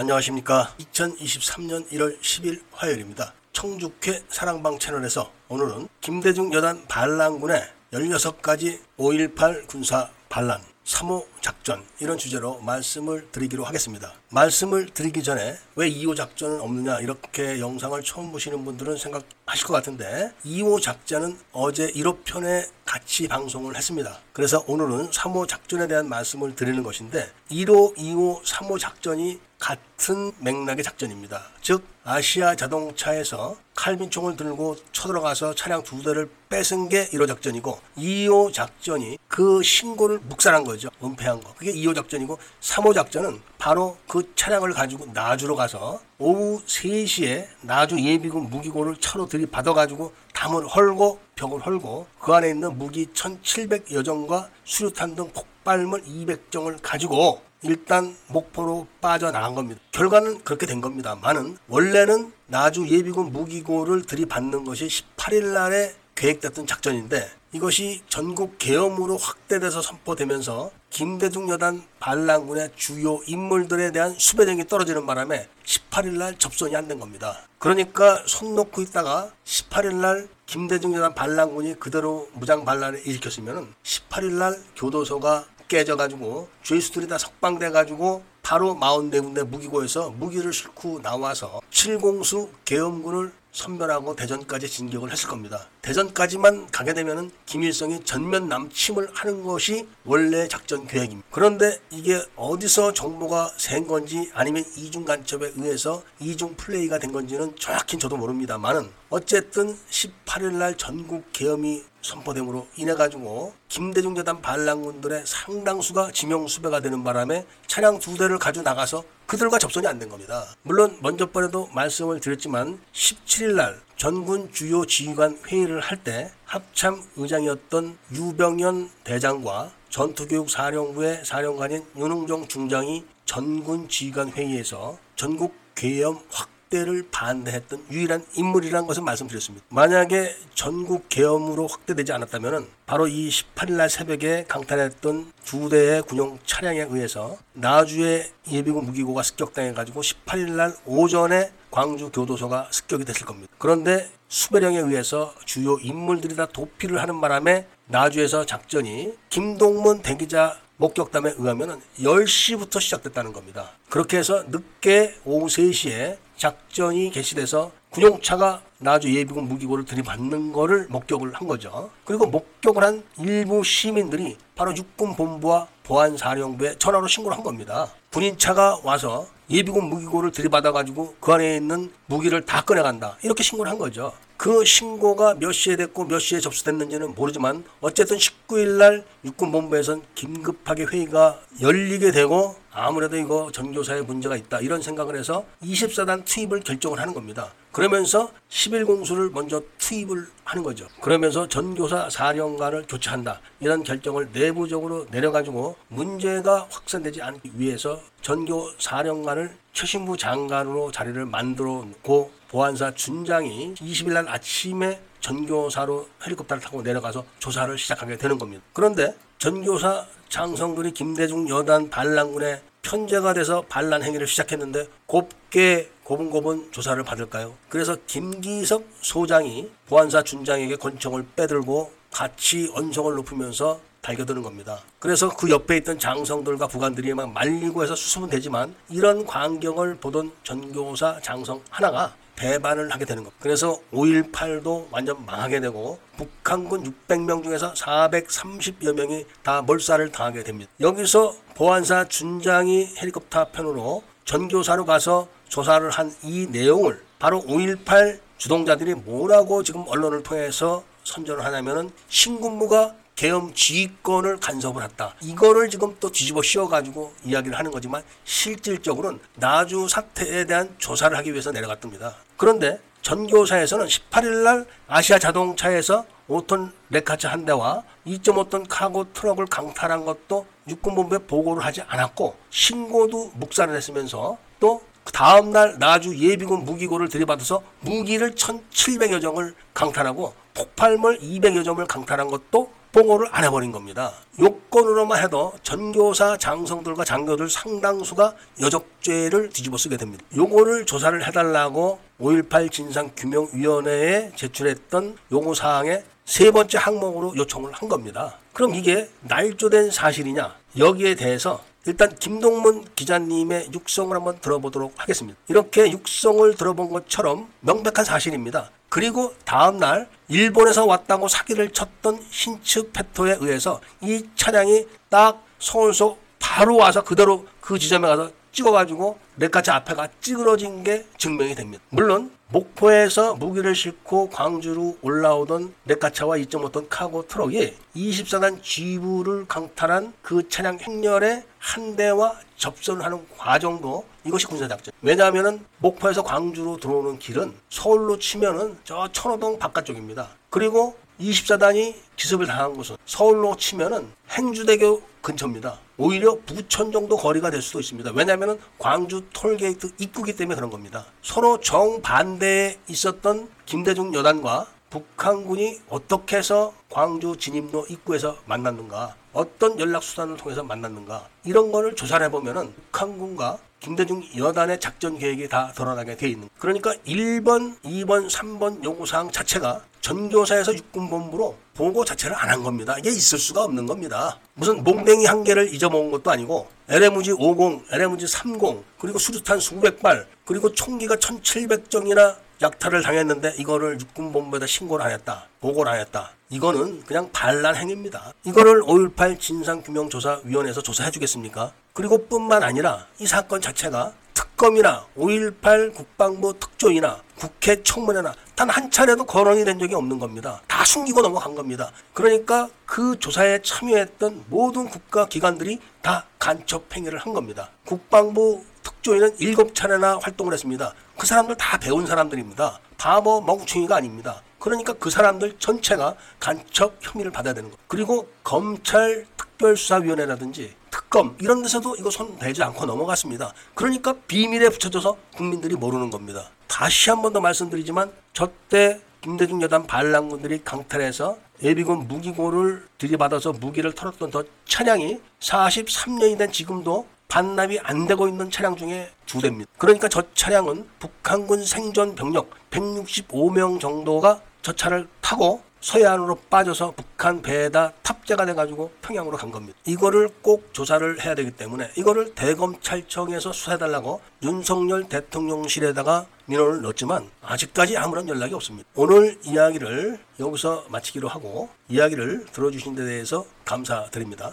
안녕하십니까. 2023년 1월 10일 화요일입니다. 청주회 사랑방 채널에서 오늘은 김대중 여단 반란군의 16가지 5.18 군사 반란 3호 작전 이런 주제로 말씀을 드리기로 하겠습니다. 말씀을 드리기 전에 왜 2호 작전은 없느냐 이렇게 영상을 처음 보시는 분들은 생각하실 것 같은데 2호 작전은 어제 1호편에 같이 방송을 했습니다. 그래서 오늘은 3호 작전에 대한 말씀을 드리는 것인데 1호, 2호, 3호 작전이 같은 맥락의 작전입니다. 즉 아시아 자동차에서 칼빈총을 들고 쳐들어가서 차량 두 대를 뺏은 게 1호 작전이고 2호 작전이 그 신고를 묵살한 거죠. 은폐한 거. 그게 2호 작전이고 3호 작전은 바로 그 차량을 가지고 나주로 가서 오후 3시에 나주 예비군 무기고를 차로 들이받아가지고 담을 헐고 벽을 헐고 그 안에 있는 무기 1700여 정과 수류탄 등 폭발물 200정을 가지고 일단 목포로 빠져나간 겁니다. 결과는 그렇게 된 겁니다만은 원래는 나주 예비군 무기고를 들이받는 것이 18일 날에 계획됐던 작전인데 이것이 전국 계엄으로 확대돼서 선포되면서 김대중 여단 반란군의 주요 인물들에 대한 수배령이 떨어지는 바람에 18일 날 접선이 안 된 겁니다. 그러니까 손 놓고 있다가 18일 날 김대중 여단 반란군이 그대로 무장 반란을 일으켰으면 18일 날 교도소가 깨져가지고 죄수들이 다 석방돼가지고 바로 44군데 무기고에서 무기를 싣고 나와서 7공수 계엄군을 선별하고 대전까지 진격을 했을 겁니다. 대전까지만 가게 되면은 김일성이 전면 남침을 하는 것이 원래 작전 계획입니다. 그런데 이게 어디서 정보가 센 건지 아니면 이중 간첩에 의해서 이중 플레이가 된 건지는 정확히 저도 모릅니다만은 어쨌든 18일 날 전국 계엄이 선포됨으로 인해 가지고 김대중 재단 반란군들의 상당수가 지명 수배가 되는 바람에 차량 두 대를 가지고 나가서 그들과 접선이 안 된 겁니다. 물론 먼저 번에도 말씀을 드렸지만 17일 날 전군 주요 지휘관 회의를 할 때 합참 의장이었던 유병현 대장과 전투교육 사령부의 사령관인 윤흥정 중장이 전군 지휘관 회의에서 전국 계엄 확 확대를 반대했던 유일한 인물이라는 것을 말씀드렸습니다. 만약에 전국 계엄으로 확대되지 않았다면 바로 이 18일 새벽에 강탈했던 두 대의 군용 차량에 의해서 나주의 예비군 무기고가 습격당해 가지고 18일 오전에 광주 교도소가 습격이 됐을 겁니다. 그런데 수배령에 의해서 주요 인물들이 다 도피를 하는 바람에 나주에서 작전이 김동문 대기자 목격담에 의하면 10시부터 시작됐다는 겁니다. 그렇게 해서 늦게 오후 3시에 작전이 개시돼서 군용차가 나주 예비군 무기고를 들이받는 거를 목격을 한 거죠. 그리고 목격을 한 일부 시민들이 바로 육군 본부와 보안사령부에 전화로 신고를 한 겁니다. 군인차가 와서 예비군 무기고를 들이받아가지고 그 안에 있는 무기를 다 꺼내간다. 이렇게 신고를 한 거죠. 그 신고가 몇 시에 됐고 몇 시에 접수됐는지는 모르지만 어쨌든 19일 날 육군본부에선 긴급하게 회의가 열리게 되고 아무래도 이거 전교사에 문제가 있다 이런 생각을 해서 24단 투입을 결정을 하는 겁니다. 그러면서 11공수를 먼저 투입을 하는 거죠. 그러면서 전교사 사령관을 교체한다. 이런 결정을 내부적으로 내려가지고 문제가 확산되지 않기 위해서 전교 사령관을 최신부 장관으로 자리를 만들어 놓고 보안사 준장이 20일 날 아침에 전교사로 헬리콥터를 타고 내려가서 조사를 시작하게 되는 겁니다. 그런데 전교사 장성들이 김대중 여단 반란군의 편제가 돼서 반란 행위를 시작했는데 곱게 고분고분 조사를 받을까요? 그래서 김기석 소장이 보안사 준장에게 권총을 빼들고 같이 언성을 높이면서 달겨드는 겁니다. 그래서 그 옆에 있던 장성들과 부관들이 막 말리고 해서 수습은 되지만 이런 광경을 보던 전교사 장성 하나가 배반을 하게 되는 겁니다. 그래서 5.18도 완전 망하게 되고 북한군 600명 중에서 430여 명이 다 몰살을 당하게 됩니다. 여기서 보안사 준장이 헬리콥터 편으로 전교사로 가서 조사를 한 이 내용을 바로 5.18 주동자들이 뭐라고 지금 언론을 통해서 선전을 하냐면은 신군부가 계엄 지휘권을 간섭을 했다. 이거를 지금 또 뒤집어 씌워가지고 이야기를 하는 거지만 실질적으로는 나주 사태에 대한 조사를 하기 위해서 내려갔답니다. 그런데 전교사에서는 18일 날 아시아 자동차에서 5톤 레카차 한 대와 2.5톤 카고 트럭을 강탈한 것도 육군본부에 보고를 하지 않았고 신고도 묵살을 했으면서 또 다음 날 나주 예비군 무기고를 들이받아서 무기를 1,700여 정을 강탈하고 폭발물 200여 점을 강탈한 것도 보고를 안 해버린 겁니다. 요건으로만 해도 전교사 장성들과 장교들 상당수가 여적죄를 뒤집어 쓰게 됩니다. 요거를 조사를 해달라고 5.18 진상규명위원회에 제출했던 요구사항의 세 번째 항목으로 요청을 한 겁니다. 그럼 이게 날조된 사실이냐? 여기에 대해서 일단 김동문 기자님의 육성을 한번 들어보도록 하겠습니다. 이렇게 육성을 들어본 것처럼 명백한 사실입니다. 그리고 다음날 일본에서 왔다고 사기를 쳤던 신측 페토에 의해서 이 차량이 딱 서울서 바로 와서 그대로 그 지점에 가서 찍어가지고 레카차 앞에가 찌그러진 게 증명이 됩니다. 물론 목포에서 무기를 싣고 광주로 올라오던 레카차와 2.5톤 카고 트럭이 24단 지프를 강탈한 그 차량 행렬의 한 대와 접선을 하는 과정도 이것이 군사작전. 왜냐하면은 목포에서 광주로 들어오는 길은 서울로 치면은 저 천호동 바깥쪽입니다. 그리고 24단이 기습을 당한 곳은 서울로 치면은 행주대교 근처입니다. 오히려 부천 정도 거리가 될 수도 있습니다. 왜냐하면 광주 톨게이트 입구기 때문에 그런 겁니다. 서로 정반대에 있었던 김대중 여단과 북한군이 어떻게 해서 광주 진입로 입구에서 만났는가 어떤 연락 수단을 통해서 만났는가 이런 거를 조사를 해보면은 북한군과 김대중 여단의 작전 계획이 다 드러나게 돼 있는 그러니까 1번, 2번, 3번 요구사항 자체가 전교사에서 육군본부로 보고 자체를 안 한 겁니다. 이게 있을 수가 없는 겁니다. 무슨 몽댕이 한 개를 잊어먹은 것도 아니고 LMG 50, LMG 30 그리고 수류탄 수백 발 그리고 총기가 1700정이나 약탈을 당했는데 이거를 육군본부에다 신고를 안 했다. 보고를 안 했다. 이거는 그냥 반란 행위입니다. 이거를 5.18 진상규명조사위원회에서 조사해 주겠습니까? 그리고 뿐만 아니라 이 사건 자체가 특검이나 5.18 국방부 특조위나 국회 청문회나 단 한 차례도 거론이 된 적이 없는 겁니다. 다 숨기고 넘어간 겁니다. 그러니까 그 조사에 참여했던 모든 국가 기관들이 다 간첩 행위를 한 겁니다. 국방부 특조위는 일곱 차례나 활동을 했습니다. 그 사람들 다 배운 사람들입니다. 바보 멍충이가 아닙니다. 그러니까 그 사람들 전체가 간첩 혐의를 받아야 되는 거. 그리고 검찰 특별수사위원회라든지 특검 이런 데서도 이거 손 대지 않고 넘어갔습니다. 그러니까 비밀에 붙여져서 국민들이 모르는 겁니다. 다시 한 번 더 말씀드리지만 저때 김대중 여단 반란군들이 강탈해서 예비군 무기고를 들이받아서 무기를 털었던 저 차량이 43년이 된 지금도 반납이 안 되고 있는 차량 중에 두 대입니다. 그러니까 저 차량은 북한군 생존 병력 165명 정도가 저 차를 타고 서해안으로 빠져서 북한 배에다 탑재가 돼가지고 평양으로 간 겁니다. 이거를 꼭 조사를 해야 되기 때문에 이거를 대검찰청에서 수사해달라고 윤석열 대통령실에다가 민원을 넣었지만 아직까지 아무런 연락이 없습니다. 오늘 이야기를 여기서 마치기로 하고 이야기를 들어주신 데 대해서 감사드립니다.